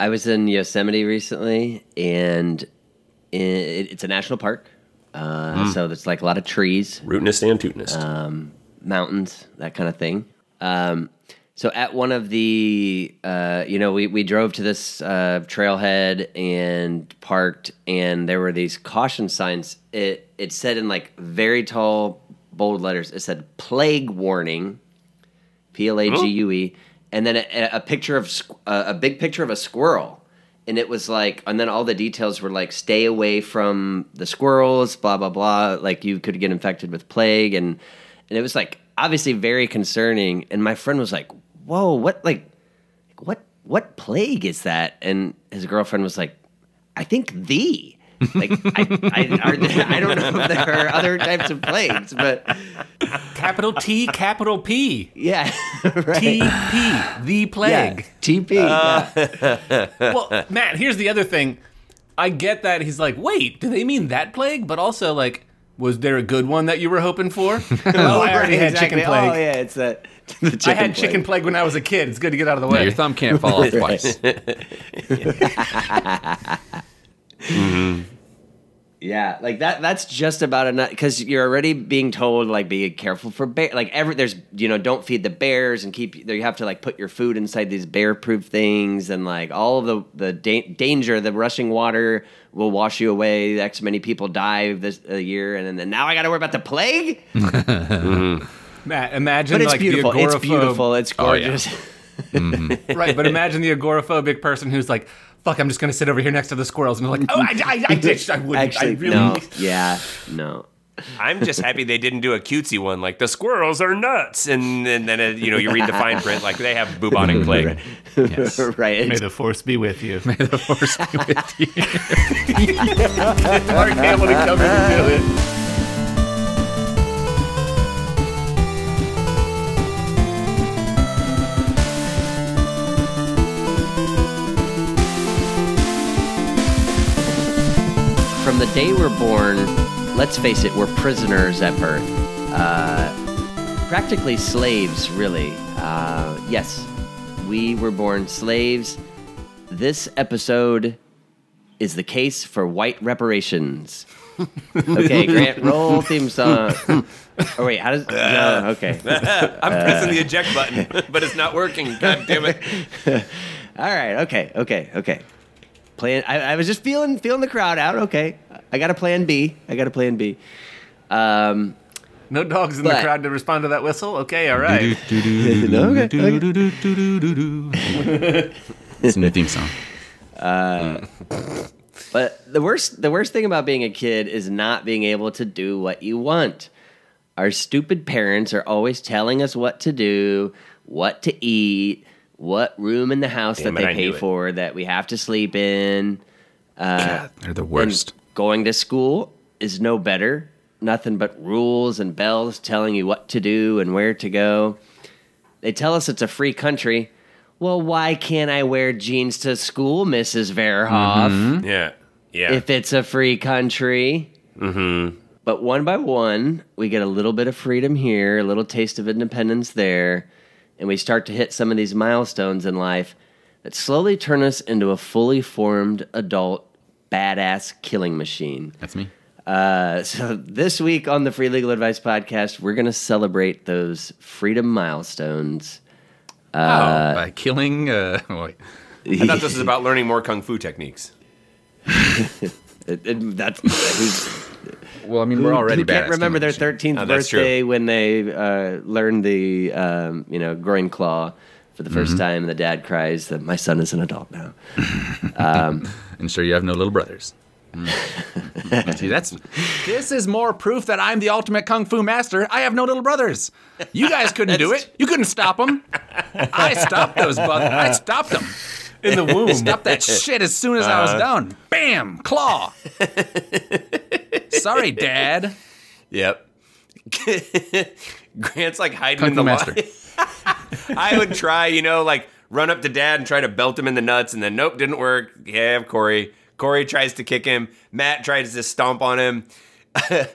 I was in Yosemite recently, and it, it's a national park. Uh, So there's like a lot of trees, Rootinest and tootinest. mountains, that kind of thing. Um, so at one of the, uh, you know, we, we drove to this uh, trailhead and parked, and there were these caution signs. It it said in like very tall bold letters. It said plague warning, P L A G U E, and then a, a picture of uh, a big picture of a squirrel. And it was like, and then all the details were like, stay away from the squirrels, blah blah blah. Like you could get infected with plague, and and it was like obviously very concerning. And my friend was like, "Whoa, what like, what what plague is that?" And his girlfriend was like, "I think the." Like I, I, are there, I don't know if there are other types of plagues, but Capital T, capital P. yeah, right. TP, the yeah. plague. TP. Uh, yeah. well, Matt, here's the other thing. I get that he's like, wait, do they mean that plague? But also, like, was there a good one that you were hoping for? oh, I already had chicken plague. Oh yeah, it's that. the chicken I had plague. chicken plague when I was a kid. It's good to get out of the Yeah, way. your thumb can't fall off twice. Mm-hmm. Yeah, like that. That's just about enough because you're already being told like be careful for bear. Like every there's you know don't feed the bears and keep. You have to like put your food inside these bear proof things and like all of the the da- danger. The rushing water will wash you away. X many people die this a year, and then and now I got to worry about the plague. Mm-hmm. Matt, imagine But it's like beautiful. the It's beautiful. It's Oh, yeah. gorgeous. right, but imagine the agoraphobic person who's like, "Fuck, I'm just gonna sit over here next to the squirrels," and they're like, "Oh, I, I, I ditched. I wouldn't. Actually, I really." no. Yeah, no. I'm just happy they didn't do a cutesy one like the squirrels are nuts, and, and then uh, you know you read the fine print like they have bubonic plague. Yes. right. May the force be with you. May the force be with you. Mark Hamill to come in and do it. The day we're born, let's face it, we're prisoners at birth. Uh, practically slaves, really. Uh, yes, we were born slaves. This episode is the case for white reparations. Okay, Grant, roll theme song. Oh wait, how does? No, okay. I'm pressing the eject button, but it's not working. God damn it! All right, okay, okay, okay. Plan. I, I was just feeling feeling the crowd out. Okay, I got a plan B. I got a plan B. Um, No dogs in But- the crowd to respond to that whistle. Okay, all right. okay, okay. It's a new theme song. But the worst the worst thing about being a kid is not being able to do what you want. Our stupid parents are always telling us what to do, what to eat, what room in the house Damn that it, they I pay knew it. for that we have to sleep in. God, they're the worst. going to school is no better. Nothing but rules and bells telling you what to do and where to go. They tell us it's a free country. Well, why can't I wear jeans to school, Mrs. Verhoff? Yeah, yeah. if it's a free country. Mm-hmm. But one by one, we get a little bit of freedom here, a little taste of independence there, and we start to hit some of these milestones in life that slowly turn us into a fully formed adult badass killing machine. That's me. Uh, so this week on the Free Legal Advice podcast, we're going to celebrate those freedom milestones. oh, by killing. Uh, wait. I thought this was about learning more kung fu techniques. It- it- who's Well, I mean, we're already who can't remember their 13th Oh, that's true. birthday when they uh, learned the um, you know groin claw for the 1st Mm-hmm. time and the dad cries that my son is an adult now And sure, you have no little brothers. Mm. See, that's this is more proof that I'm the ultimate kung fu master. I have no little brothers. You guys couldn't do it. You couldn't stop them. I stopped those bugs. I stopped them. In the womb. Stopped that shit as soon as I was done. Bam, claw. Sorry, Dad. Yep. Grant's like hiding Kung in the master. I would try, you know, like run up to dad and try to belt him in the nuts, and then nope, didn't work. Yeah, Corey. Corey tries to kick him. Matt tries to stomp on him.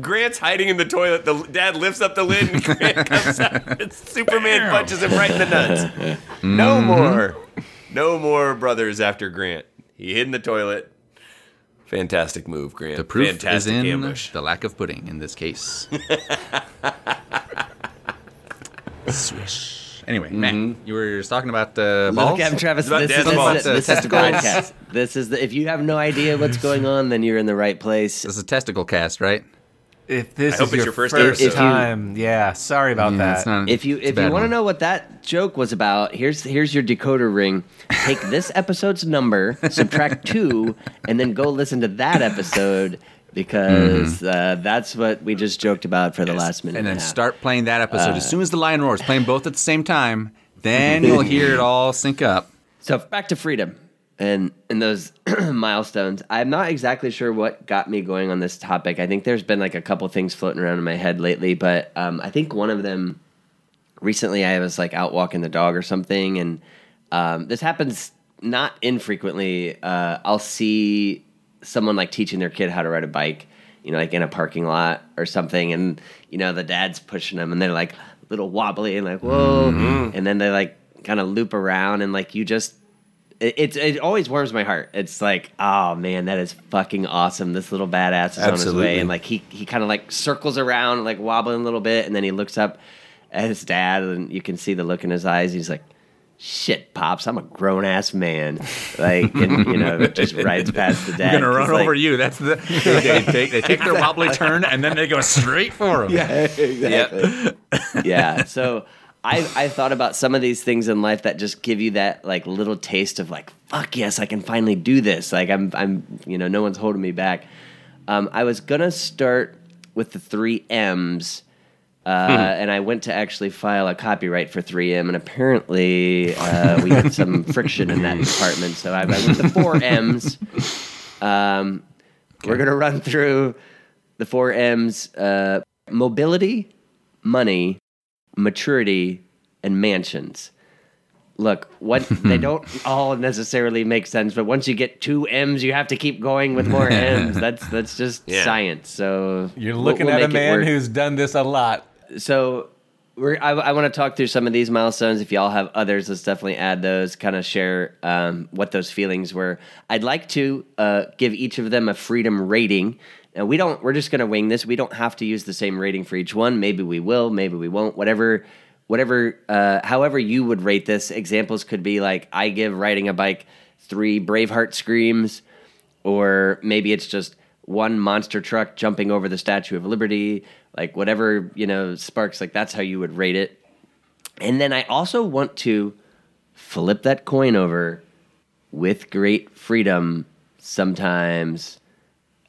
Grant's hiding in the toilet. The dad lifts up the lid and Grant comes out. And Superman punches him right in the nuts. No mm-hmm. more. No more brothers after Grant. He hid in the toilet. Fantastic move, Grant. The proof Fantastic is in ambush. the lack of pudding in this case. Swish. Anyway, Matt, you were just talking about uh, balls. Look at Travis. About This is, dad's this, balls. is, this is the Testicles. podcast. This is the. If you have no idea what's going on, then you're in the right place. This is a testicle cast, right? If this I hope is it's your, your first first, episode. time, yeah. Sorry about Yeah, that. not- If you if you want to know what that joke was about, here's here's your decoder ring. Take this episode's number, subtract two, and then go listen to that episode because uh, that's what we just joked about for the last minute. and then a half. start playing that episode Uh, as soon as the lion roars, playing both at the same time. Then you'll hear it all sync up. So back to freedom and and those milestones. I'm not exactly sure what got me going on this topic. I think there's been like a couple things floating around in my head lately, but um, I think one of them recently I was like out walking the dog or something, and um, this happens not infrequently. Uh, I'll see someone like teaching their kid how to ride a bike, you know, like in a parking lot or something, and you know the dad's pushing them, and they're like a little wobbly and like whoa, and then they like kind of loop around, and like you just it, it it always warms my heart. It's like, oh man, that is fucking awesome. This little badass is on his way, and like he he kind of like circles around, like wobbling a little bit, and then he looks up at his dad, and you can see the look in his eyes. He's like, "Shit, pops, I'm a grown ass man." Like, and you know, just rides past the dad. I'm gonna run 'cause, like- over you. That's the they, they take they take their wobbly turn and then they go straight for him. Yeah. exactly. yeah. So I I thought about some of these things in life that just give you that like little taste of like fuck yes I can finally do this like I'm I'm you know no one's holding me back. Um, I was gonna start with the three M's. Uh, And I went to actually file a copyright for 3M, and apparently uh, we had some friction in that department. So I, I went with the four M's. Um, We're gonna run through the four M's: uh, mobility, money, maturity, and mansions. Look, what they don't all necessarily make sense, but once you get two M's, you have to keep going with more M's. That's that's just Yeah. science. So You're we'll- looking we'll at a man who's done this a lot. so we're, I, I want to talk through some of these milestones. If y'all have others, let's definitely add those. Kind of share um, what those feelings were. I'd like to uh, give each of them a freedom rating. Now we don't. We're just going to wing this. We don't have to use the same rating for each one. Maybe we will. Maybe we won't. Whatever. Whatever. Uh, however you would rate this. Examples could be like I give riding a bike three Braveheart screams, or maybe it's just one monster truck jumping over the Statue of Liberty, like whatever, you know, sparks, like that's how you would rate it. And then I also want to flip that coin over with great freedom sometimes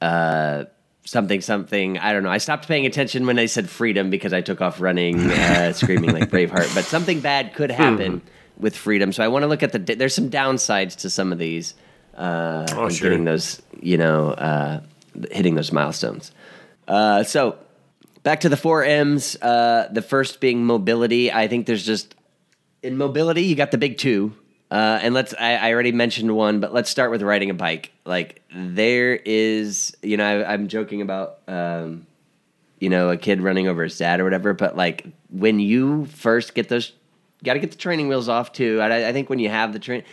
uh something something. I don't know. I stopped paying attention when they said freedom because i took off running uh, screaming like braveheart. But something bad could happen with freedom. So i want to look at the there's some downsides to some of these uh Oh, sure. getting those you know uh hitting those milestones. Uh so back to the four m's uh the first being mobility. I think there's just in mobility, you got the big two. Uh, and let's, I, I already mentioned one, but let's start with riding a bike. Like, there is, you know, I, I'm joking about, um, you know, a kid running over his dad or whatever, but like when you first get those, got to get the training wheels off too. I, I think when you have the tra-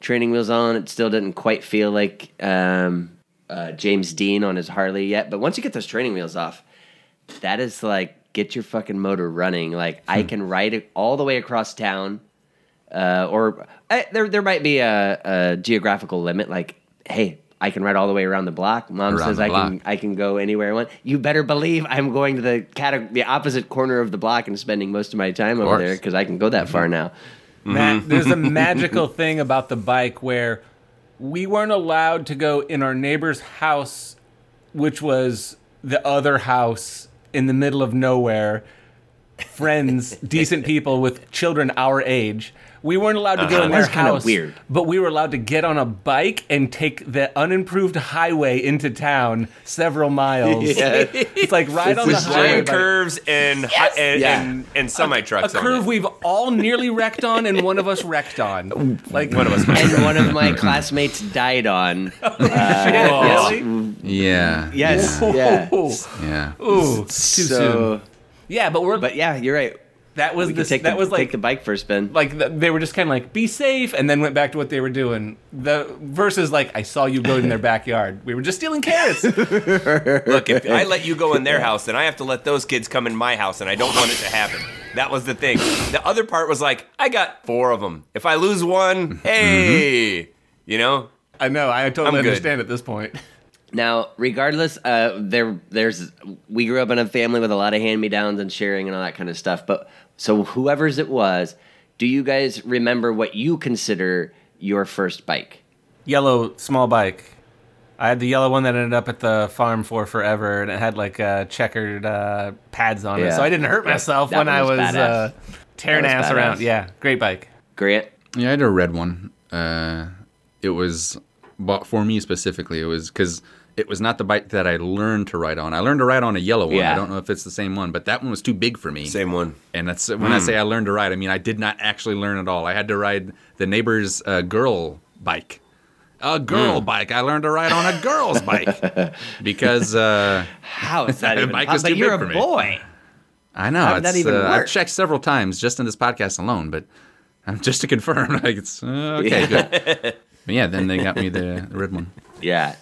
training wheels on, it still doesn't quite feel like um, uh, James Dean on his Harley yet. But once you get those training wheels off, that is like get your fucking motor running. Like I can ride it all the way across town, uh, or eh, there there might be a, a geographical limit. Like, hey, I can ride all the way around the block. Mom Around says I block. can I can go anywhere I want. You better believe I'm going to the cate- the opposite corner of the block and spending most of my time over there because I can go that far now. Matt, there's a magical thing about the bike where we weren't allowed to go in our neighbor's house, which was the other house in the middle of nowhere. Friends, decent people with children our age. We weren't allowed to go uh-huh. in their That's kinda house. weird. But we were allowed to get on a bike and take the unimproved highway into town several miles. Yeah. It's like ride on the highway. Giant curves and hi- and, Yeah. and, and semi a trucks. curve we've all nearly wrecked on and one of us wrecked on. Like One of us. and one of my classmates died on. Uh, really? Yeah. Yes. Yeah. Yeah. Ooh, too So, soon. Yeah, but we're but yeah, you're right. That was We the could take that the, was like take the bike for a spin. like the, they were just kind of like be safe and then went back to what they were doing the versus like i saw you go in their backyard we were just stealing carrots Look, if I let you go in their house, then I have to let those kids come in my house, and I don't want it to happen. That was the thing. The other part was like, I got four of them. If I lose one, hey, you know, i know i totally I'm good. understand at this point Now, regardless, uh, there, there's, we grew up in a family with a lot of hand-me-downs and sharing and all that kind of stuff. But so, whoever's it was, do you guys remember what you consider your first bike? yellow small bike i had the yellow one that ended up at the farm for forever and it had like uh, checkered uh, pads on it so i didn't hurt myself That when one i was was uh, tearing was ass around yeah great bike Grant. Yeah, I had a red one. Uh, it was bought for me specifically. It was because it was not the bike that I learned to ride on. I learned to ride on a yellow one. Yeah. I don't know if it's the same one, but that one was too big for me. same one. And that's when I say I learned to ride. I mean I did not actually learn at all. I had to ride the neighbor's uh, girl bike. A girl bike. I learned to ride on a girl's bike because uh, How is that The even bike possible? was too But you're big a for me. boy. I know How did that even uh, I've checked several times just in this podcast alone, but um, just to confirm, like it's uh, okay, good. But yeah, then they got me the, the red one. Yeah.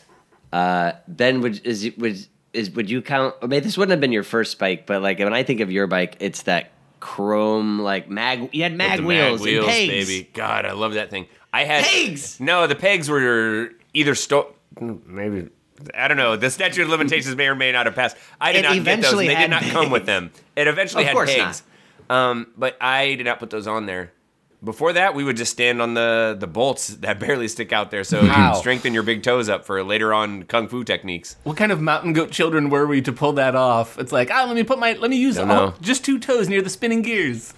Uh, ben, would is would is would you count? I mean, this wouldn't have been your first bike, but like when I think of your bike, it's that chrome like mag. You had mag wheels, mag wheels, and pegs. baby. God, I love that thing. I had Pegs! No, the pegs were either sto- maybe I don't know. The statute of limitations may or may not have passed. I did It not get those. They did not come with them. It eventually Of had pegs. Um, but I did not put those on there. Before that, we would just stand on the the bolts that barely stick out there, so you Wow. can strengthen your big toes up for later on kung fu techniques. what kind of mountain goat children were we to pull that off it's like ah let me put my let me use Don't all, know. just two toes near the spinning gears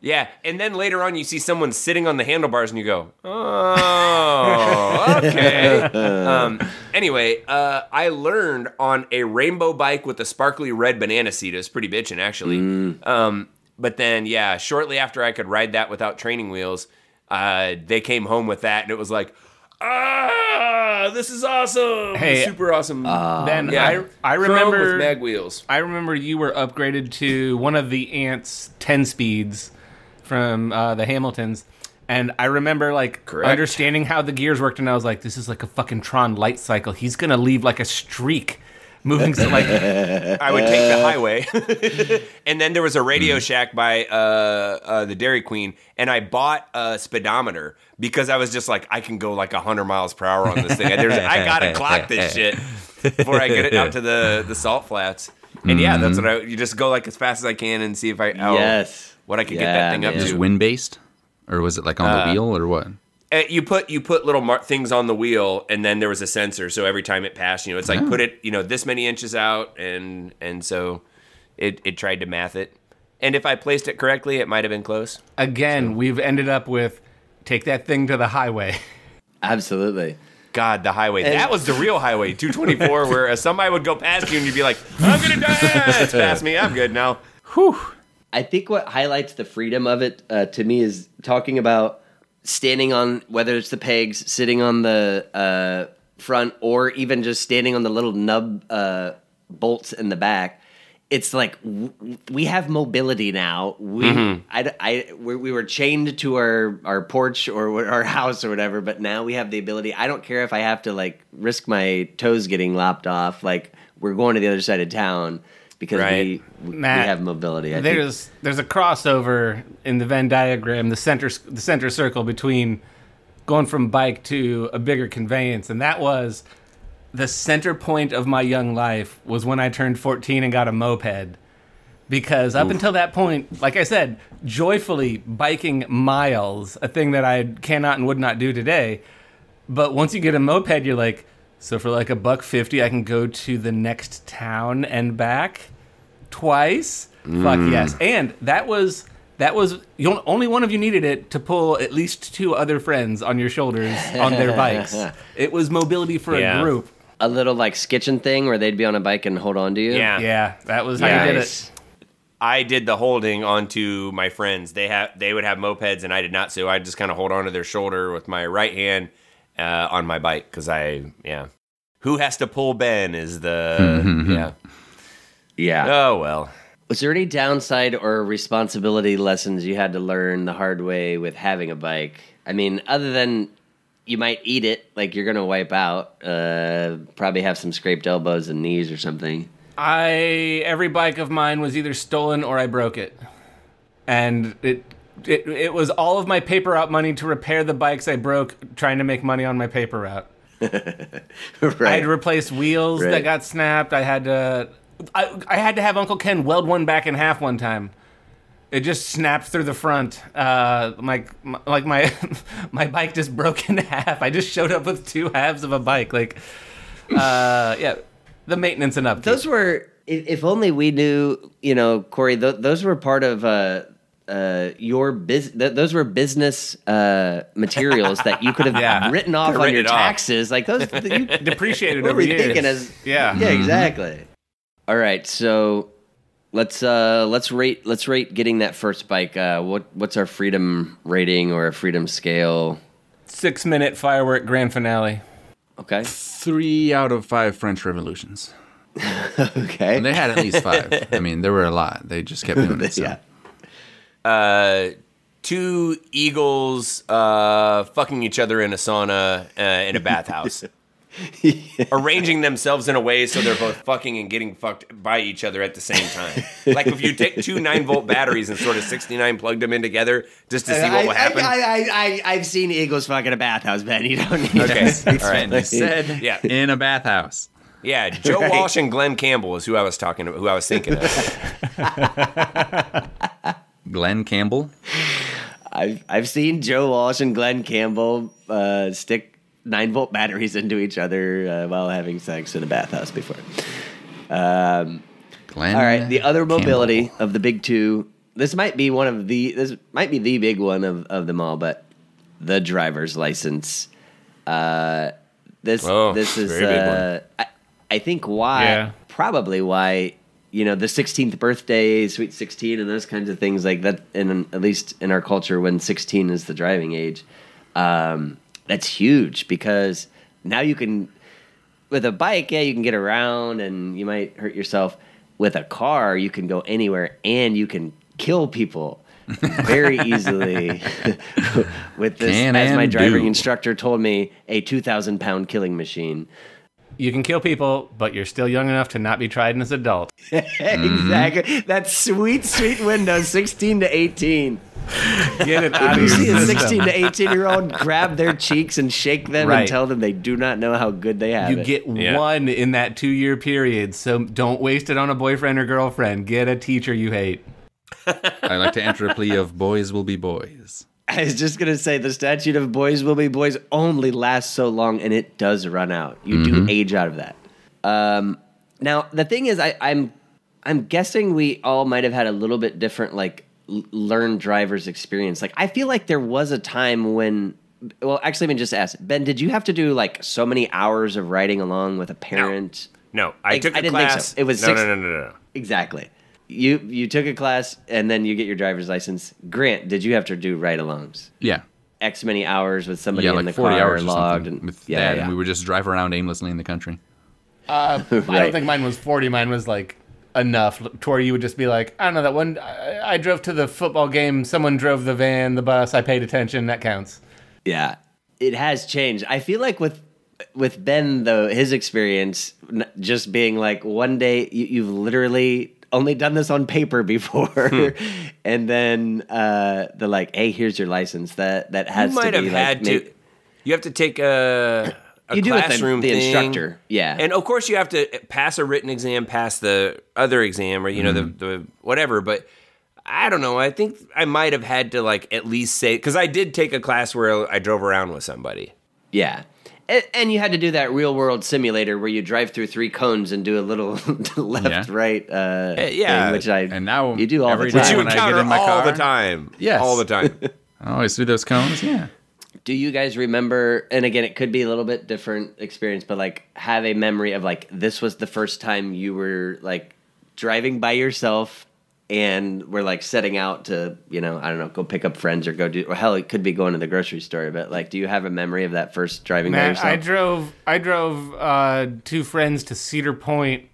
Yeah, and then later on, you see someone sitting on the handlebars, and you go, "Oh, okay." um, anyway, uh, I learned on a rainbow bike with a sparkly red banana seat. It was pretty bitchin', actually. Um, but then, yeah, shortly after I could ride that without training wheels, uh, they came home with that, and it was like, "Ah, this is awesome! Hey, super awesome!" then yeah, I, I Chrome remember with mag wheels. I remember you were upgraded to one of the ants 10 speeds from uh, the Hamiltons. And I remember like Correct. understanding how the gears worked, and I was like, "This is like a fucking Tron light cycle. He's gonna leave like a streak, moving so, like I would take the highway. and then there was a Radio Shack by uh, uh, the Dairy Queen, and I bought a speedometer because I was just like, I can go like 100 miles per hour on this thing. There's, I gotta clock this shit before I get it out to the, the salt flats. And yeah, that's what I. You just go like as fast as I can and see if I oh, Yes. what I could get that thing up man. Just wind based, or was it like on the Uh, wheel or what? Uh, you put you put little mar- things on the wheel, and then there was a sensor. So every time it passed, you know, it's like put it, you know, this many inches out, and and so it it tried to math it. And if I placed it correctly, it might have been close. again, we've ended up with take that thing to the highway. Absolutely. God, the highway. that was the real highway, 224, where uh, somebody would go past you and you'd be like, I'm going to die. It's past me. I'm good now. Whew. I think what highlights the freedom of it uh, to me is talking about standing on whether it's the pegs, sitting on the uh, front, or even just standing on the little nub uh, bolts in the back. It's like w- we have mobility now. We, I, I, we we were chained to our, our porch or our house or whatever, but now we have the ability. I don't care if I have to like risk my toes getting lopped off. Like we're going to the other side of town because Right. we, we Matt, have mobility. I think. there's there's a crossover in the Venn diagram, the center the center circle between going from bike to a bigger conveyance, and that was the center point of my young life was when I turned 14 and got a moped. Because up until that point, like I said, joyfully biking miles, a thing that I cannot and would not do today. But once you get a moped, you're like, so for like a buck fifty, I can go to the next town and back twice. Fuck mm. yes. And that was That was you on- only one of you needed it to pull at least two other friends on your shoulders on their bikes. It was mobility for Yeah. a group. A little like skitching thing where they'd be on a bike and hold on to you. Yeah. Yeah, that was how you did it. I did the holding onto my friends. They have they would have mopeds and I did not. So I just kind of hold onto their shoulder with my right hand uh, on my bike because I yeah. Who has to pull Ben is the yeah. Yeah. Oh well. Was there any downside or responsibility lessons you had to learn the hard way with having a bike? I mean, other than you might eat it, like you're gonna wipe out, uh, probably have some scraped elbows and knees or something. I every bike of mine was either stolen or I broke it, and it it it was all of my paper route money to repair the bikes I broke, trying to make money on my paper route. I had right. to replace wheels Right. that got snapped. I had to I, I had to have Uncle Ken weld one back in half one time. It just snapped through the front. Uh, like my, like my my bike just broke in half. I just showed up with two halves of a bike. Like, uh, yeah, the maintenance and upkeep. those were, if, if only we knew, you know, Corey. Th- those were part of uh, uh, your biz. Th- those were business uh, materials that you could have Yeah. written off Could've on written your it off. taxes. Like those, you, depreciated what over were we years. thinking as yeah. Yeah, exactly. All right, so let's uh let's rate let's rate getting that first bike. Uh what what's our freedom rating or a freedom scale? Six minute firework grand finale. Okay. Three out of five French revolutions. Okay. And they had at least five. I mean, there were a lot. They just kept doing it. So. yeah. Uh, two eagles uh, fucking each other in a sauna uh, in a bathhouse. Arranging themselves in a way so they're both fucking and getting fucked by each other at the same time. Like if you take two nine volt batteries and sort of 69 plugged them in together just to see what will happen. I, I, I, have seen eagles fucking a bathhouse, Ben. You don't need Okay, to all right. They said Yeah. in a bathhouse. Yeah, Joe Right. Walsh and Glenn Campbell is who I was talking about, who I was thinking of. Glenn Campbell. I've I've seen Joe Walsh and Glenn Campbell uh, stick nine volt batteries into each other uh, while having sex in a bathhouse before. Um, Glenn. All right, the other Campbell. mobility of the big two. This might be one of the. This might be the big one of, of them all, but the driver's license. Uh, this Oh, this is. very big one. Uh, I, I think why Yeah. probably why you know the 16th birthday, sweet 16, and those kinds of things like that. And at least in our culture, when 16 is the driving age, um, that's huge because now you can with a bike, yeah, you can get around and you might hurt yourself. With a car, you can go anywhere and you can kill people very easily. with this, Can as my driving do. instructor told me, a two thousand pound killing machine. You can kill people, but you're still young enough to not be tried as an adult. exactly. That sweet, sweet window, sixteen to eighteen. Get it out You of see a sixteen to eighteen year old grab their cheeks and shake them and tell them they do not know how good they have You it. get Yeah. one in that two year period, so don't waste it on a boyfriend or girlfriend. Get a teacher you hate. I like to enter a plea of boys will be boys. I was just gonna say the statute of boys will be boys only lasts so long, and it does run out. You do age out of that. Um, now the thing is, I, I'm I'm guessing we all might have had a little bit different like l- learned driver's experience. Like I feel like there was a time when. Well, actually, let me just ask Ben. Did you have to do like so many hours of riding along with a parent? No, I Like, took a I didn't think so. class. It was no, six- no, no, no, no. Exactly. You you took a class and then you get your driver's license. Grant, did you have to do ride-alongs? Yeah. X many hours with somebody yeah, in like the 40 car hours or logged and with yeah, dad, yeah. and we would just drive around aimlessly in the country. Uh, I Right. don't think mine was 40. Mine was like enough to where you would just be like, I don't know, that one, I, I drove to the football game, someone drove the van, the bus, I paid attention, that counts. yeah, it has changed. I feel like with with Ben though, his experience just being like one day you, you've literally only done this on paper before, Hmm. and then uh, the like, hey, here's your license. That that has You might to have be had like, to. You have to take a, a You do with the- classroom the thing. instructor, yeah. and of course you have to pass a written exam, pass the other exam, or you know Mm-hmm. the the whatever. But I don't know. I think I might have had to like at least say because I did take a class where I drove around with somebody. Yeah. And, and you had to do that real world simulator where you drive through three cones and do a little left, Yeah. right, uh, yeah. thing, which I And now you do all every the time Which you time. when I get encounter in my all car- the time. Yes. all the time. I always do those cones. Yeah. Do you guys remember? And again, it could be a little bit different experience, but like have a memory of like this was the first time you were like driving by yourself and we're like setting out to you know I don't know go pick up friends or go do or hell it could be going to the grocery store. But like, do you have a memory of that first driving by Man, yourself? I drove I drove uh, two friends to Cedar Point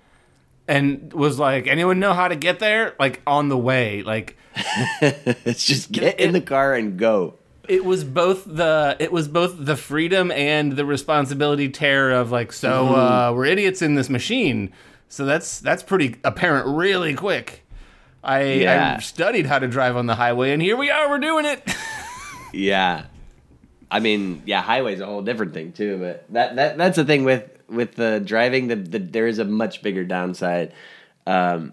and was like, anyone know how to get there? Like on the way. Like it's just get in the car and go. it was both the it was both the freedom and the responsibility terror of like, so uh, we're idiots in this machine. So that's that's pretty apparent really quick. I, Yeah. I studied how to drive on the highway and here we are, we're doing it. Yeah. I mean, yeah, highway's a whole different thing too, but that, that that's the thing with with the driving the, the there is a much bigger downside. Um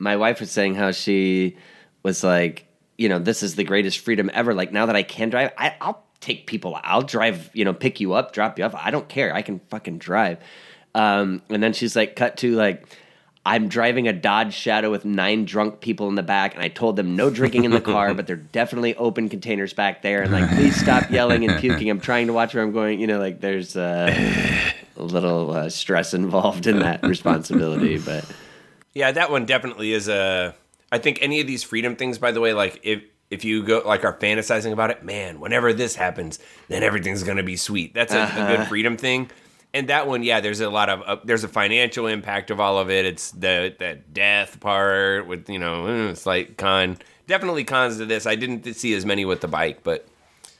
my wife was saying how she was like, you know, this is the greatest freedom ever. Like now that I can drive, I, I'll take people. I'll drive, you know, pick you up, drop you off. I don't care. I can fucking drive. Um, and then she's like, cut to like, I'm driving a Dodge Shadow with nine drunk people in the back, and I told them no drinking in the car, but they're definitely open containers back there, and like, please stop yelling and puking. I'm trying to watch where I'm going. You know, like there's uh, a little uh, stress involved in that responsibility, but Yeah, that one definitely is a. I think any of these freedom things, by the way, like if if you go like are fantasizing about it, man, whenever this happens, then everything's gonna be sweet. That's a, a good freedom thing. And that one, yeah, there's a lot of uh, there's a financial impact of all of it. It's the the death part with you know eh, it's like con definitely cons to this. I didn't see as many with the bike, but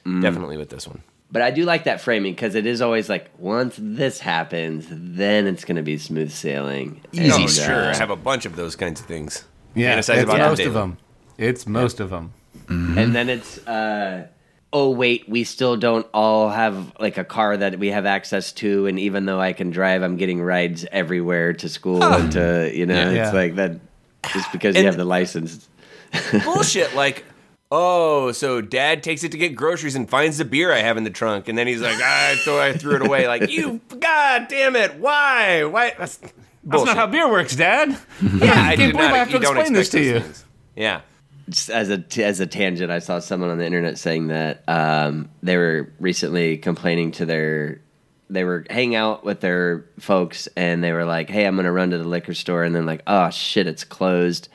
definitely with this one. But I do like that framing because it is always like once this happens, then it's going to be smooth sailing. Easy, And, sure. uh, I have a bunch of those kinds of things. Yeah, it's about most of them. It's most of them. and then it's uh, oh wait, we still don't all have like a car that we have access to, and even though I can drive, I'm getting rides everywhere to school and to you know, Yeah. it's Yeah. like that just because you have the license. bullshit like oh so dad takes it to get groceries and finds the beer i have in the trunk and then he's like ah, so i threw it away like you god damn it why why that's That's not how beer works, Dad. yeah i can't did believe not, I have to you don't explain this to you. things. yeah just as a as a tangent, I saw someone on the internet saying that um, they were recently complaining to their they were hanging out with their folks and they were like, "Hey, I'm to run to the liquor store," and then like, "Oh shit, it's closed."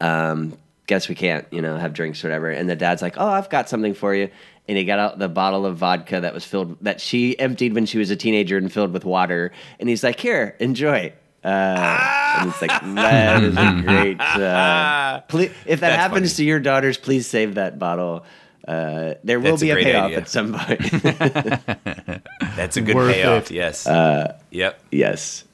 Um, guess we can't, you know, have drinks or whatever. And the dad's like, "Oh, I've got something for you." And he got out the bottle of vodka that was filled that she emptied when she was a teenager and filled with water. And he's like, "Here, enjoy." Uh, and it's like that is a great. Uh, please, if that That's happens funny. to your daughters, please save that bottle. Uh, there will That's be a, great payoff idea. at some point. that's a good Worth payoff it. yes yep yes.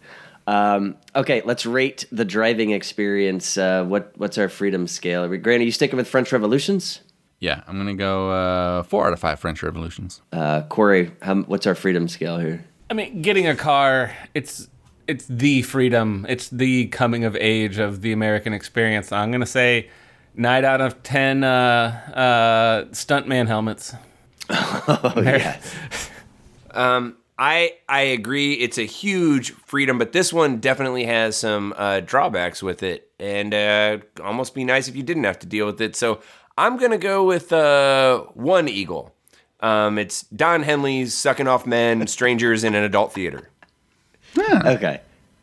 Um, okay, let's rate the driving experience. Uh, what what's our freedom scale? Are we, Grant, are you sticking with French Revolutions? Yeah, I'm gonna go uh, four out of five French Revolutions. Uh, Corey, how, what's our freedom scale here? I mean, getting a car, it's it's the freedom, it's the coming of age of the American experience. I'm gonna say nine out of ten uh, uh, stuntman helmets. Oh yes. I I agree. It's a huge freedom, but this one definitely has some uh, drawbacks with it, and uh, almost be nice if you didn't have to deal with it. So I'm gonna go with uh, one eagle. Um, it's Don Henley's "Sucking Off Men, Strangers in an Adult Theater." Okay,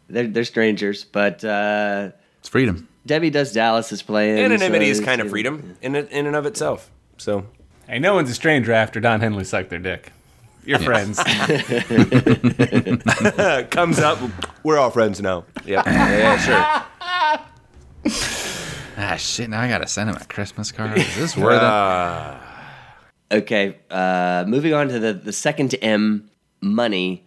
they're they're strangers, but uh, It's freedom. Debbie Does Dallas is playing. Anonymity so is kind of freedom in in and of itself. So Hey, no one's a stranger after Don Henley sucked their dick. You're friends. uh, comes up, we're all friends now. Yep. Yeah, yeah, sure. Ah, shit! Now I gotta send him a Christmas card. Is this worth it? Okay, uh, moving on to the, the second M, money.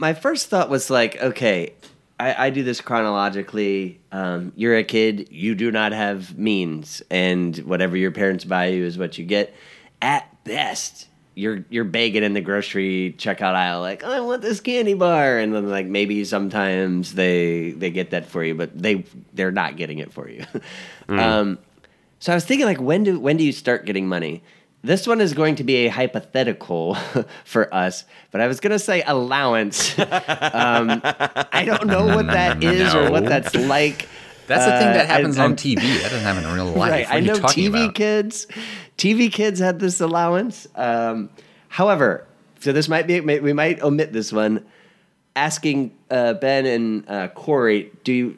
My first thought was like, okay, I, I do this chronologically. Um, you're a kid, you do not have means, and whatever your parents buy you is what you get. At best, you're you're begging in the grocery checkout aisle, like, I want this candy bar, and then like maybe sometimes they they get that for you, but they they're not getting it for you. um, so I was thinking, like, when do when do you start getting money? This one is going to be a hypothetical for us, but I was going to say allowance. um, I don't know what that is or what that's like. That's the thing Uh, that happens I- on TV. That doesn't happen in real life. Right. I know TV about? kids. TV kids had this allowance. Um, however, so this might be we might omit this one. Asking uh, Ben and uh, Corey, do you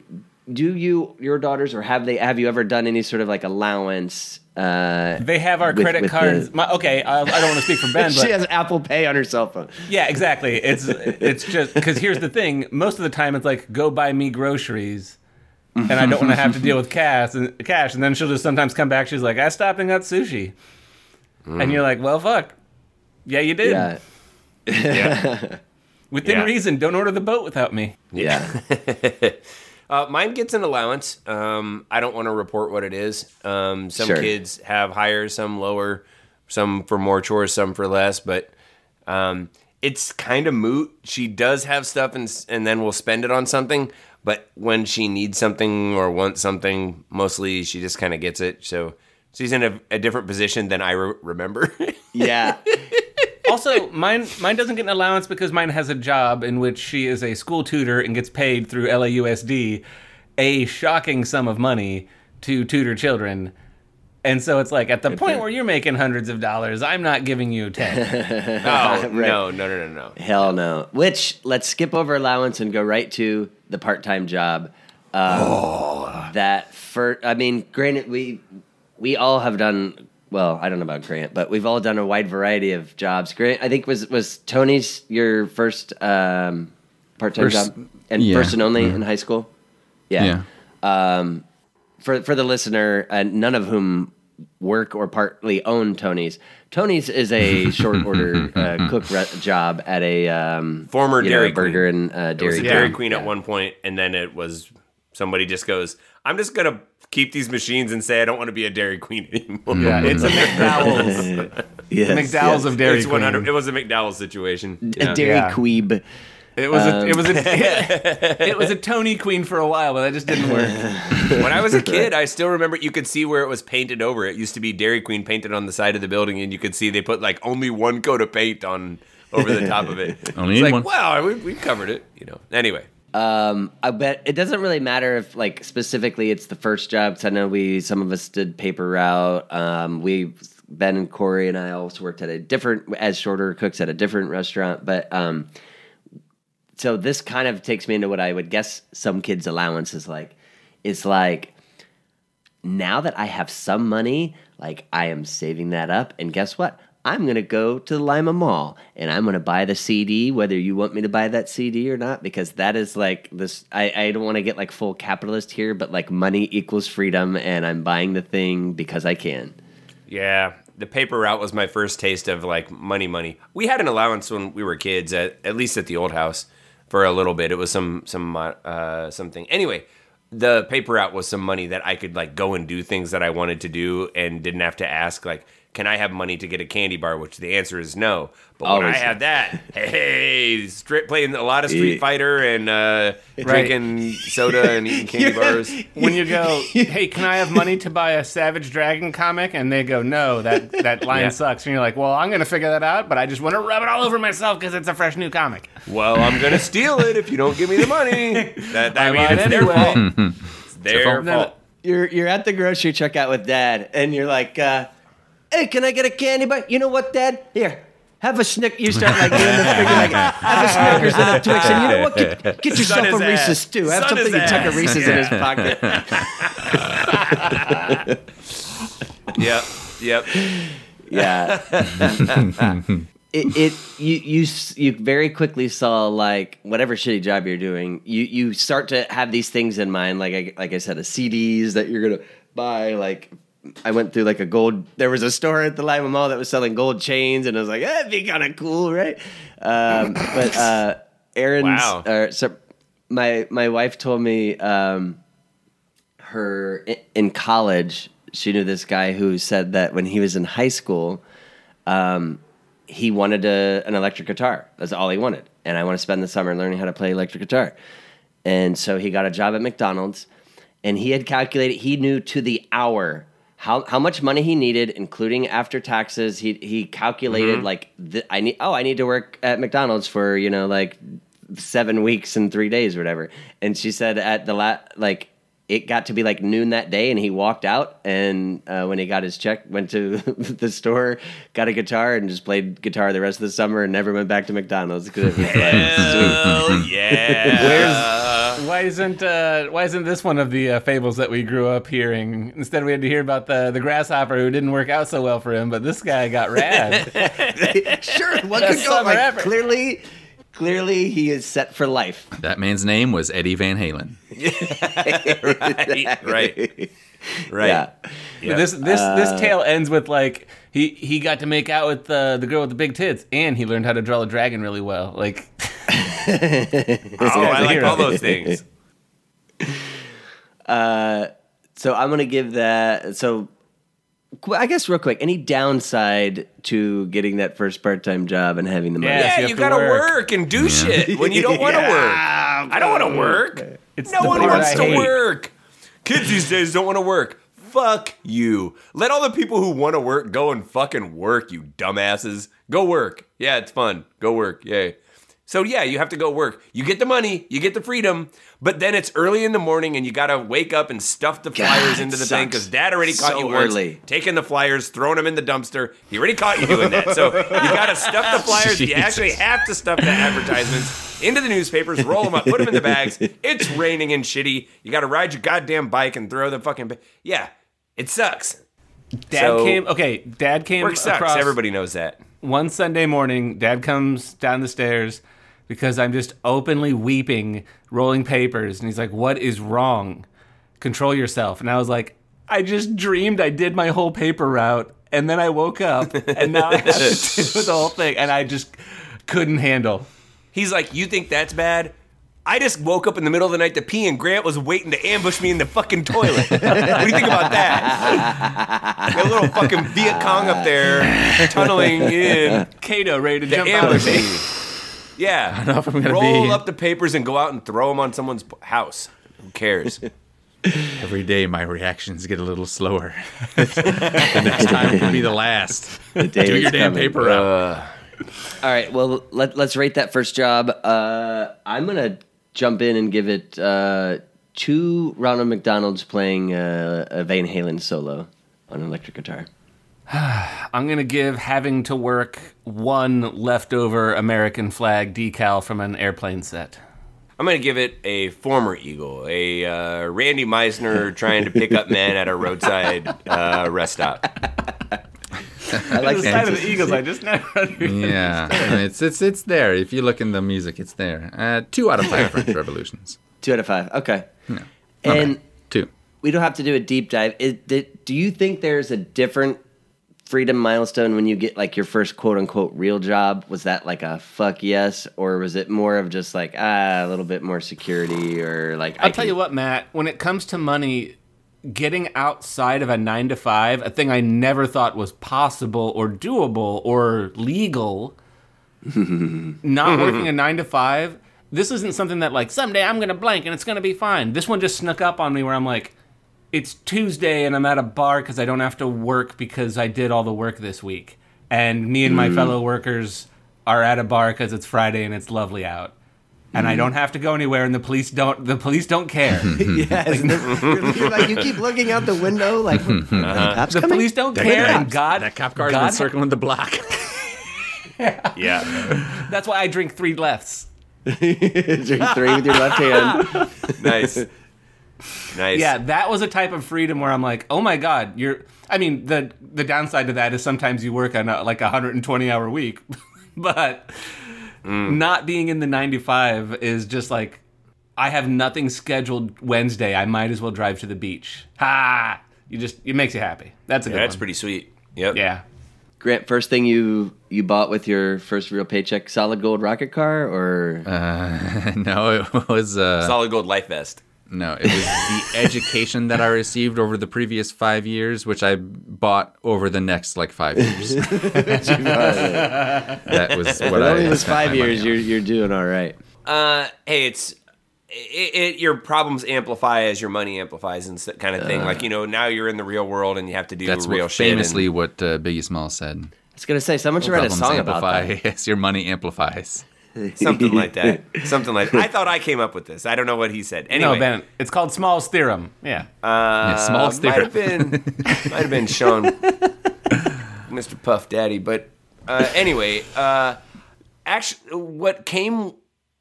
do you your daughters or have they have you ever done any sort of like allowance? Uh, They have our With- credit with cards. the- My, okay, I, I don't want to speak for Ben, she has Apple Pay on her cell phone. yeah, exactly. It's it's just because here's the thing. Most of the time, it's like go buy me groceries, and I don't want to have to deal with cash and cash. And then she'll just sometimes come back. She's like, I stopped and got sushi, and you're like, well, fuck. Yeah, you did. Yeah, Yeah. Within Yeah. reason, don't order the boat without me. yeah. Uh, mine gets an allowance. Um, I don't want to report what it is. Um, some Sure. kids have higher, some lower, some for more chores, some for less. But um, it's kind of moot. She does have stuff, and and then we'll spend it on something. But when she needs something or wants something, mostly she just kind of gets it. So she's in a, a different position than I re- remember. Yeah. Also, mine mine doesn't get an allowance because mine has a job in which she is a school tutor and gets paid through LAUSD a shocking sum of money to tutor children. And so it's like at the point where you're making hundreds of dollars, I'm not giving you 10. oh no, no, no, no, no. Hell no. Which let's skip over allowance and go right to the part-time job. Um, That for I mean, granted, we we all have done well. I don't know about Grant, but we've all done a wide variety of jobs. Grant, I think was was Tony's your first um, part-time job and yeah, first and only yeah. in high school. Yeah. Yeah. For for the listener, uh, none of whom work or partly own Tony's. Tony's is a short order uh, cook re- job at a um, Former you know, Dairy burger and uh, It was dairy. a Dairy Queen. Queen at one point, and then it was somebody just goes, "I'm just gonna keep these machines and say I don't want to be a Dairy Queen anymore." yeah, it's a McDowell's. Yes, McDowell's yes. of Dairy it's 100. Queen. It was a McDowell's situation. a dairy Yeah. queeb. It was a, Um, it was a it was a Tony Queen for a while, but that just didn't work. when I was a kid, I still remember you could see where it was painted over. It used to be Dairy Queen painted on the side of the building, and you could see they put like only one coat of paint on over the top of it. Only it's need like, one. wow, we, we covered it. You know. Anyway, Um, I bet it doesn't really matter if like specifically it's the first job. Cause I know we some of us did paper route. Um, we Ben and Corey and I also worked at a different as shorter cooks at a different restaurant. But um, so this kind of takes me into what I would guess some kids' allowance is like. It's like now that I have some money, like I am saving that up, and guess what? I'm gonna go to the Lima Mall and I'm gonna buy the CD, whether you want me to buy that CD or not, because that is like this. I, I don't want to get like full capitalist here, but like money equals freedom, and I'm buying the thing because I can. yeah, the paper route was my first taste of like money, money. We had an allowance when we were kids, at at least at the old house, for a little bit. It was some some uh, something. Anyway, the paper route was some money that I could like go and do things that I wanted to do and didn't have to ask like. Can I have money to get a candy bar? Which the answer is no. But when Always. I had that, hey, straight playing a lot of Street Fighter and uh, drinking soda and eating candy bars. When you go, hey, can I have money to buy a Savage Dragon comic? And they go, no, that that line Yeah. sucks. And you're like, well, I'm gonna figure that out, but I just want to rub it all over myself because it's a fresh new comic. Well, I'm gonna steal it if you don't give me the money. That, I, I mean, might it's their anyway. fault. It's their fault. fault. You're you're at the grocery checkout with dad, and you're like, uh, "Hey, can I get a candy bar? You know what, Dad? Here." Have a snick. You start like doing the figure, like have a Snickers and a Twix, and you know what? Get, get yourself a Reese's ass. too. Have Son something you tuck a. Reese's in his pocket. Yep, yep. Yeah. it, it you you you very quickly saw like whatever shitty job you're doing, you you start to have these things in mind, like I, like I said, a CDs that you're gonna buy. Like I went through like a gold. There was a store at the Lima Mall that was selling gold chains, and I was like, that'd be kind of cool, right? Um, but uh, Aaron's Wow. uh, so my my wife told me. Um, her in college she knew this guy who said that when he was in high school um, he wanted a, an electric guitar that's all he wanted and i want to spend the summer learning how to play electric guitar and so he got a job at mcdonald's and he had calculated he knew to the hour how how much money he needed, including after taxes. He he calculated Mm-hmm. like th- I need oh I need to work at McDonald's for you know like seven weeks and three days or whatever. And she said at the la like it got to be like noon that day, and he walked out. And uh, when he got his check, went to the store, got a guitar, and just played guitar the rest of the summer, and never went back to McDonald's because it was like, Hell yeah. Why isn't uh, why isn't this one of the uh, fables that we grew up hearing? Instead, we had to hear about the the grasshopper who didn't work out so well for him, but this guy got rad. sure, what Best could go summer like, ever. clearly. Clearly, he is set for life. That man's name was Eddie Van Halen. right. Right. Right. Yeah. But this this this tale ends with like he he got to make out with the the girl with the big tits, and he learned how to draw a dragon really well. Like Oh, I like hero. all those things. Uh, so I'm gonna give that. So I guess real quick, any downside to getting that first part-time job and having the money? Yes, Yeah, you you, to gotta work. work. and do shit when you don't want to work. I don't want to work. it's No one wants to work. Kids these days don't want to work. Fuck you. Let all the people who want to work go and fucking work, you dumbasses. Go work. Yeah, it's fun. Go work. Yay. So yeah, you have to go work. You get the money, you get the freedom, but then it's early in the morning and you gotta wake up and stuff the flyers God, into the it thing because dad already caught So you once, early. taking the flyers, throwing them in the dumpster. He already caught you doing that. So you gotta stuff the flyers. You actually have to stuff the advertisements into the newspapers, roll them up, put them in the bags. It's raining and shitty. You gotta ride your goddamn bike and throw the fucking. Ba- yeah, it sucks. Dad So- came. Okay, Dad came Work sucks. across Everybody knows that. one Sunday morning. Dad comes down the stairs because I'm just openly weeping, rolling papers, and he's like, "What is wrong? Control yourself." And I was like, "I just dreamed I did my whole paper route, and then I woke up, and now I have to do the whole thing, and I just couldn't handle." He's like, you think that's bad? I just woke up in the middle of the night to pee, and Grant was waiting to ambush me in the fucking toilet. what do you think about that? A little fucking Viet Cong up there tunneling in Kato ready to jump out ambush of me. Me. Yeah. know if I'm gonna Roll be- up the papers and go out and throw them on someone's house. Who cares? Every day, my reactions get a little slower. the next time could be the last. The day Do is your damn coming. paper out. All right. Well, let, let's rate that first job. Uh, I'm gonna jump in and give it uh, two Ronald McDonald's playing uh, a Van Halen solo on an electric guitar. I'm gonna give having to work one leftover American flag decal from an airplane set. I'm going to give it a former Eagle, a uh, Randy Meisner trying to pick up men at a roadside uh, rest stop. I like the side of the Eagles, I just never understood. Yeah, it's it's it's there. If you look in the music, it's there. Uh, two out of five French revolutions. Two out of five. Okay. Not And bad. Two. we don't have to do a deep dive. It, did, do you think there's a different freedom milestone when you get like your first quote unquote real job? Was that like a fuck yes, or was it more of just like ah a little bit more security or like I'll tell you what, Matt. When it comes to money, getting outside of a nine to five, a thing I never thought was possible or doable or legal, not working a nine to five. This isn't something that like someday I'm gonna blank and it's gonna be fine. This one just snuck up on me where I'm like, it's Tuesday and I'm at a bar because I don't have to work because I did all the work this week, and me and my mm. fellow workers are at a bar because it's Friday and it's lovely out. And I mm. don't have to go anywhere, and the police don't. The police don't care. Yes, you're, you're like you keep looking out the window like are the uh-huh. cops The coming? police don't That care, cop- and God, that cop car's God, been circling the block. Yeah. That's why I drink three lefts. Drink three with your left hand. Nice. Nice. Yeah, that was a type of freedom where I'm like, oh my God, you're. I mean, the the downside to that is sometimes you work on a, like a 120 hour week, but not being in the 95 is just like, I have nothing scheduled Wednesday. I might as well drive to the beach. Ha! You just it makes you happy. That's a good Yeah, that's one. pretty sweet. Yep. Yeah. Grant, first thing you you bought with your first real paycheck, solid gold rocket car or no, it was uh, Solid gold life vest. No, it was the education that I received over the previous five years, which I bought over the next like five years. that was what It I only was five years. You're you're doing all right. Uh, hey, it's it, it, your problems amplify as your money amplifies and s- kind of thing. like you know, now you're in the real world and you have to do That's real what, shit. and- famously what uh, Biggie Smalls said. I was gonna say someone should write a Problems song about amplify that. as your money amplifies. Something like that. Something like. that. I thought I came up with this. I don't know what he said. Anyway, No, Ben, it's called Small's theorem. Yeah. yeah, Smalls Uh, theorem. Might have been, might have been Sean, Mr. Puff Daddy. But uh, anyway, uh, actually, what came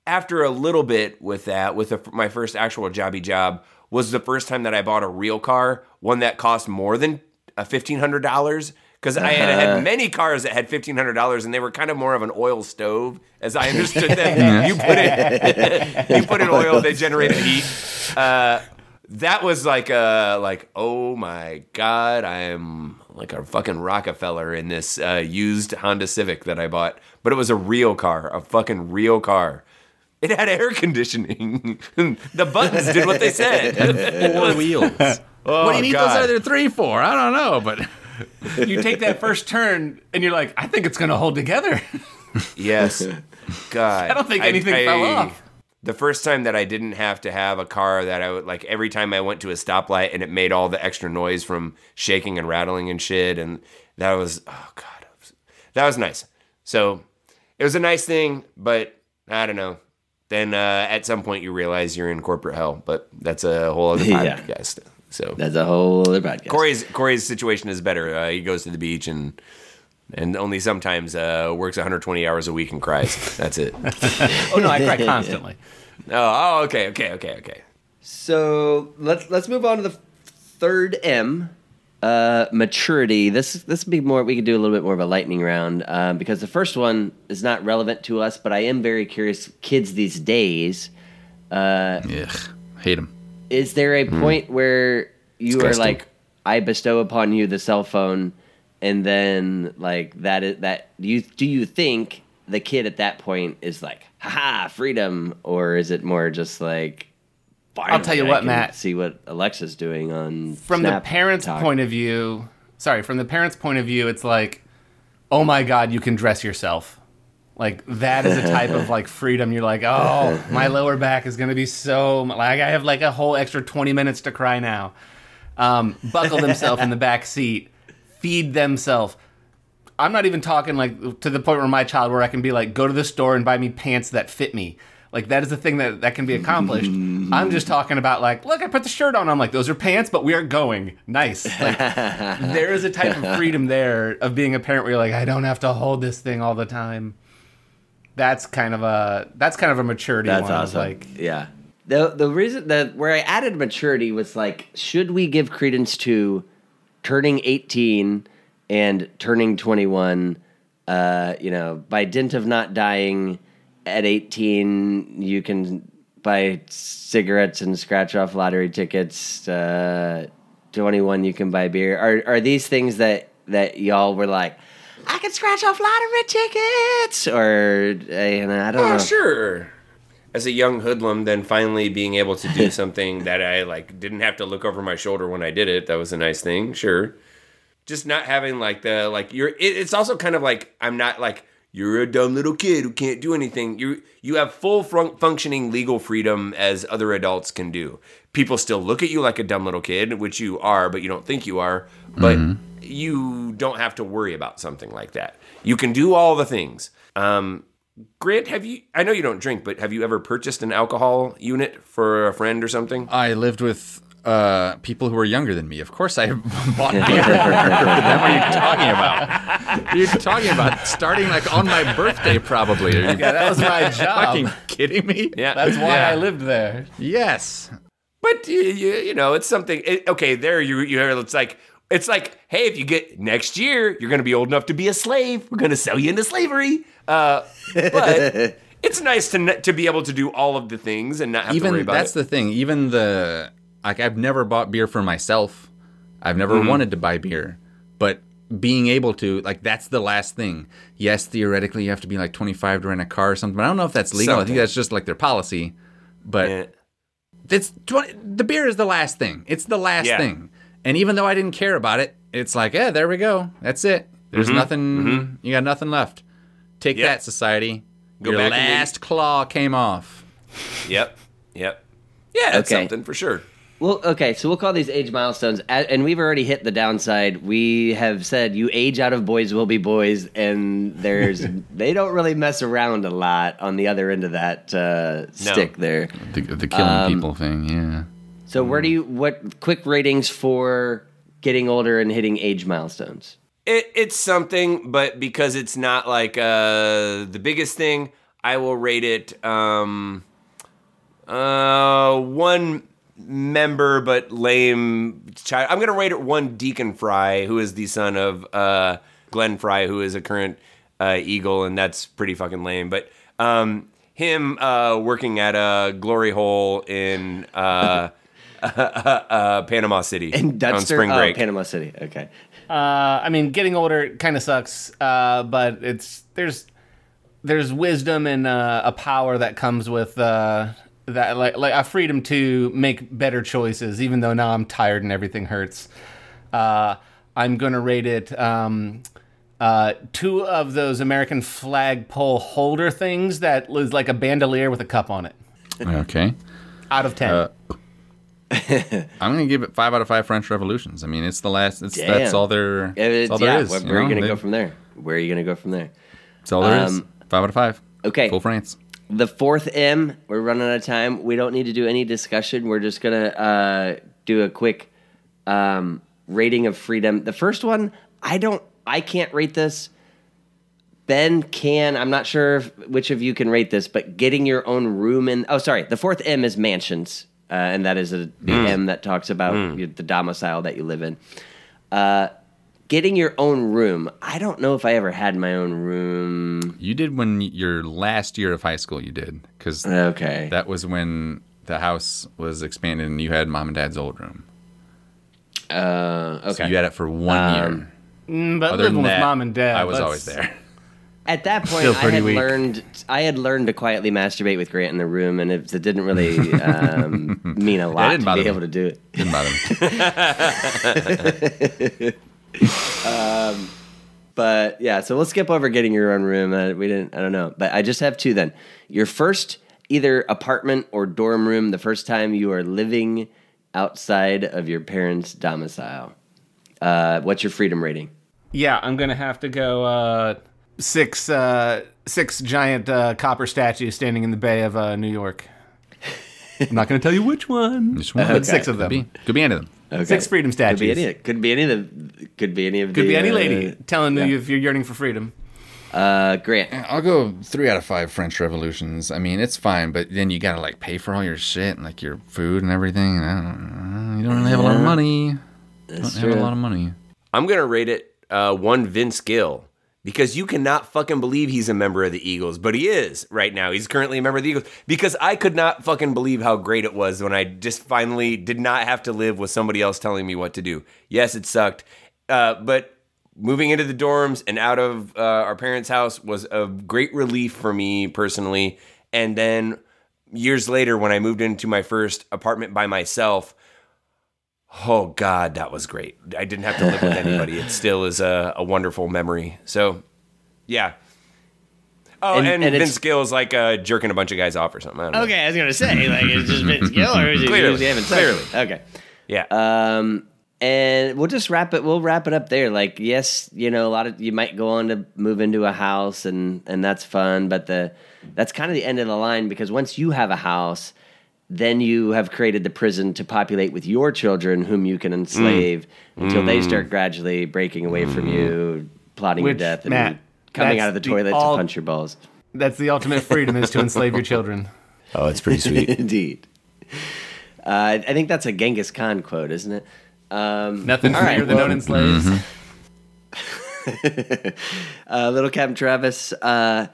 after a little bit with that, with the, my first actual jobby job, was the first time that I bought a real car, one that cost more than uh, fifteen hundred dollars. Because I had had many cars that had fifteen hundred dollars, and they were kind of more of an oil stove, as I understood them. you put it, you put in oil, they generated heat. Uh, that was like a like oh my god i am like a fucking rockefeller in this uh, used honda civic that i bought but it was a real car a fucking real car it had air conditioning the buttons did what they said Four wheels. oh, what do you need God. those other three for? I don't know, but You take that first turn and you're like, I think it's going to hold together. yes god I don't think anything fell off. the first time that I didn't have to have a car that I would like every time I went to a stoplight and it made all the extra noise from shaking and rattling and shit and that was oh god was- that was nice. So it was a nice thing, but I don't know. Then uh, at some point you realize you're in corporate hell, but that's a whole other Yeah. Podcast. So That's a whole other podcast. Corey's Corey's situation is better. Uh, he goes to the beach and and only sometimes uh, works 120 hours a week and cries. That's it. Oh, no, I cry constantly. oh, oh, okay, okay, okay, okay. So let's let's move on to the third M, uh, maturity. This this would be more. We could do a little bit more of a lightning round um, because the first one is not relevant to us, but I am very curious. Kids these days, ugh, hate them. Is there a hmm. point where you are Disgusting. like, I bestow upon you the cell phone, and then like that is that do you do you think the kid at that point is like, haha, freedom, or is it more just like? I'll tell you I what, can Matt. See what Alexa's doing on From the parent's Talk." point of view, sorry, from the parent's point of view, it's like, oh my God, you can dress yourself. Like that is a type of like freedom. You're like, oh, my lower back is gonna be so like I have like a whole extra 20 minutes to cry now. Um, buckle themselves in the back seat, feed themselves. I'm not even talking like to the point where my child where I can be like, go to the store and buy me pants that fit me. Like that is the thing that that can be accomplished. I'm just talking about like, look, I put the shirt on. I'm like, those are pants, but we are going. Nice. Like there is a type of freedom there of being a parent where you're like, I don't have to hold this thing all the time. That's kind of a that's kind of a maturity That's one. awesome. Like yeah. The the reason that where I added maturity was like, should we give credence to turning 18 and turning 21? Uh, you know, by dint of not dying at 18, you can buy cigarettes and scratch off lottery tickets. Uh, 21, you can buy beer. Are are these things that that y'all were like? I can scratch off lottery tickets, or uh, you know, I don't Oh, know. sure. As a young hoodlum, then finally being able to do something that I like didn't have to look over my shoulder when I did it. That was a nice thing. Sure. Just not having like the like you're. It, it's also kind of like I'm not like you're a dumb little kid who can't do anything. You you have full fun- functioning legal freedom as other adults can do. People still look at you like a dumb little kid, which you are, but you don't think you are. But you don't have to worry about something like that. You can do all the things. Um, Grant, have you? I know you don't drink, but have you ever purchased an alcohol unit for a friend or something? I lived with uh, people who are younger than me. Of course, I bought beer for them. What are you talking about? You're talking about starting like on my birthday, probably. Are you yeah, that was my job. fucking kidding me? Yeah, That's why Yeah. I lived there. Yes. But you, you, you know, it's something. It, okay, there you you hear. It's like it's like, hey, if you get next year, you're going to be old enough to be a slave. We're going to sell you into slavery. Uh, but it's nice to to be able to do all of the things and not have to worry Even about that's it. the thing. Even the like, I've never bought beer for myself. I've never Mm-hmm. wanted to buy beer, but being able to like that's the last thing. Yes, theoretically, you have to be like 25 to rent a car or something. But I don't know if that's legal. I think that's just like their policy. But Yeah. it's 20, the beer is the last thing. It's the last Yeah. thing. And even though I didn't care about it, it's like, yeah, there we go. That's it. There's Mm-hmm. nothing. You got nothing left. Take Yep. that, society. Go Your back last claw came off. Yep. Yep. Yeah, that's Okay. something for sure. Well, okay, so we'll call these age milestones, and we've already hit the downside. We have said you age out of boys will be boys, and there's they don't really mess around a lot on the other end of that uh, stick there. The, the killing Um, people thing, yeah. So where do you what quick ratings for getting older and hitting age milestones? It, it's something, but because it's not like uh, the biggest thing, I will rate it um, uh, one member but lame child. I'm gonna rate it one Deacon Frey, who is the son of uh, Glenn Frey, who is a current uh, Eagle, and that's pretty fucking lame. But um, him uh, working at a glory hole in uh, uh, Panama City In Dutch on spring oh, break. Panama City. Okay. Uh, I mean, getting older kind of sucks, uh, but it's there's there's wisdom and uh, a power that comes with uh, that, like like a freedom to make better choices, even though now I'm tired and everything hurts. Uh, I'm gonna rate it um, uh, two of those American flag pole holder things that was like a bandolier with a cup on it. Okay. Out of ten. Uh, I'm gonna give it five out of five French revolutions. I mean, it's the last. It's that's all there. That's all there yeah, is. where, you where are you gonna go from there? Where are you gonna go from there? That's all there is. Um, Five out of five. okay. Full France. The fourth M, we're running out of time. We don't need to do any discussion. We're just gonna uh, do a quick um, rating of freedom. The first one, I don't, I can't rate this. Ben can. I'm not sure if, which of you can rate this, but getting your own room in. Oh, sorry. The fourth M is mansions, uh, and that is a, the M that talks about your- the domicile that you live in. Uh, getting your own room. I don't know if I ever had my own room. You did when your last year of high school. You did because Okay. that was when the house was expanded and you had mom and dad's old room. uh, okay. So you had it for one Um, year. Mm, but Other living than with that, mom and dad, I was that's- always there. At that point, I had weak. learned. I had learned to quietly masturbate with Grant in the room, and it, it didn't really um, mean a lot didn't to bother be me. able to do it. Didn't bother me. But yeah, so we'll skip over getting your own room. Uh, we didn't. I don't know, but I just have two. Then your first either apartment or dorm room. The first time you are living outside of your parents' domicile. Uh, what's your freedom rating? Yeah, I'm gonna have to go uh, six uh, six giant uh, copper statues standing in the bay of uh, New York. I'm not gonna tell you which one. Just one. But six of Could them. be, could be any of them. Okay. Six freedom statue. Could be any. Could be any of the. Could be any of Could the. be any uh, lady telling yeah. you if you're yearning for freedom. Uh, Grant. I'll go three out of five French revolutions. I mean, it's fine, but then you gotta like pay for all your shit and like your food and everything. And I don't, you don't really have a lot of money. That's don't have a lot of money. I'm gonna rate it uh, one Vince Gill because you cannot fucking believe he's a member of the Eagles, but he is right now. He's currently a member of the Eagles because I could not fucking believe how great it was when I just finally did not have to live with somebody else telling me what to do. Yes, it sucked, uh, but moving into the dorms and out of uh, our parents' house was a great relief for me personally. And then years later, when I moved into my first apartment by myself. Oh God, that was great. I didn't have to live with anybody. It still is a, a wonderful memory. So, yeah. Oh, And- and, and it's- Vince Gill is like uh, jerking a bunch of guys off or something. I don't know. Okay, I was gonna say like it's just Vince Gill or is it Clearly, who's he having clearly. Okay. Yeah. Um, and we'll just wrap it. We'll wrap it up there. Like, yes, you know, a lot of you might go on to move into a house, and and that's fun. But the that's kind of the end of the line because once you have a house, then you have created the prison to populate with your children, whom you can enslave until they start gradually breaking away from you, plotting your death, and Matt, coming out of the the toilet all- to punch your balls. That's the ultimate freedom is to enslave your children. oh, it's pretty sweet. Indeed. Uh, I think that's a Genghis Khan quote, isn't it? Um, Nothing All right, freer than well- owning slaves. uh, little Captain Travis, uh,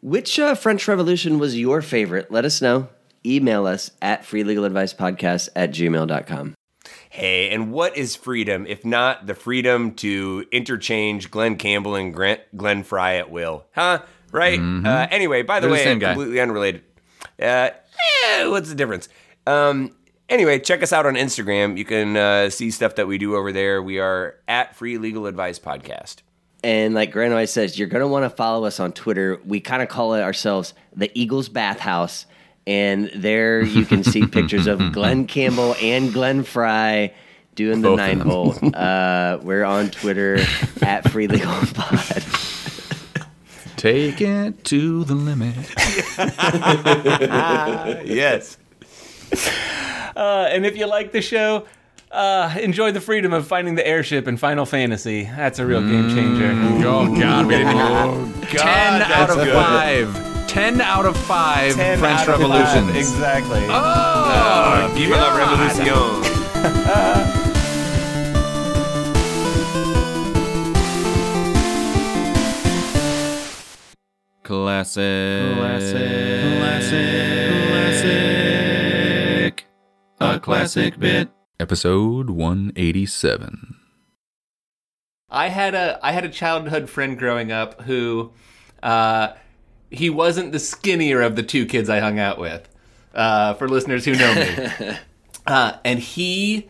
which uh, French Revolution was your favorite? Let us know. Email us at freelegaladvicepodcast at gmail.com. hey, and what is freedom if not the freedom to interchange Glen Campbell and Grant, Glenn Frey at will? Huh? Right? Uh, anyway, by the They're the way, same guy. completely unrelated. Uh, eh, what's the difference? Um, anyway, check us out on Instagram. You can uh, see stuff that we do over there. We are at Free Legal Advice Podcast. And like Grant always says, you're going to want to follow us on Twitter. We kind of call it ourselves the Eagles Bathhouse. And there you can see pictures of Glen Campbell and Glenn Frey doing the Both of nine them. volt. Uh, we're on Twitter at Free Legal Pod. Take it to the limit. yes. Uh, and if you like the show, uh, enjoy the freedom of finding the airship in Final Fantasy. That's a real game changer. Oh God, we didn't even. Ten out of good. five. Ten out of five 10 French out of five. revolutions. Exactly. Oh, Uh, Viva la revolution. Classic. Classic. Classic. A classic bit. Episode 187. I had a I had a childhood friend growing up who uh, he wasn't the skinnier of the two kids I hung out with. Uh, for listeners who know me, uh, and he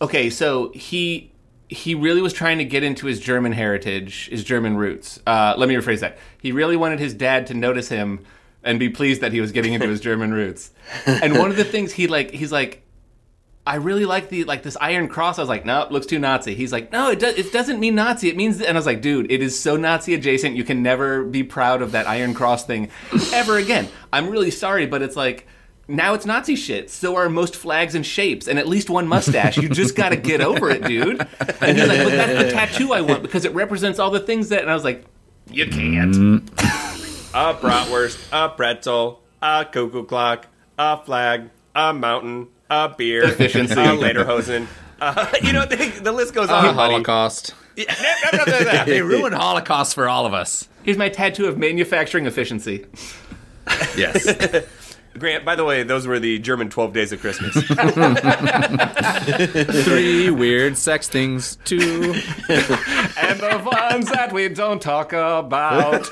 okay, so he he really was trying to get into his German heritage, his German roots. Uh, let me rephrase that. He really wanted his dad to notice him and be pleased that he was getting into his German roots. And one of the things he like, he's like, I really like the like this Iron Cross. I was like, no, nope, looks too Nazi. He's like, no, it. It doesn't mean Nazi. It means. And I was like, dude, it is so Nazi adjacent. You can never be proud of that Iron Cross thing ever again. I'm really sorry, but it's like. Now it's Nazi shit. So are most flags and shapes, and at least one mustache. You just got to get over it, dude. And he's like, "But that's the tattoo I want because it represents all the things that." And I was like, "You can't." Mm. A bratwurst, a pretzel, a cuckoo clock, a flag, a mountain, a beer, Efficiency. a lederhosen. Uh, you know, the, the list goes on. A. Holocaust. Yeah, no, no, no, no, no. They ruined Holocaust for all of us. Here's my tattoo of manufacturing efficiency. Yes. Grant, by the way, those were the German 12 Days of Christmas. Three weird sex things. Two. and the ones that we don't talk about.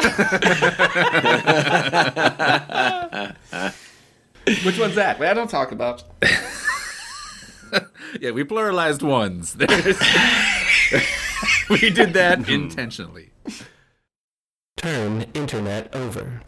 Which one's that? Well, I don't talk about. Yeah, we pluralized ones. We did that hmm. intentionally. Turn internet over.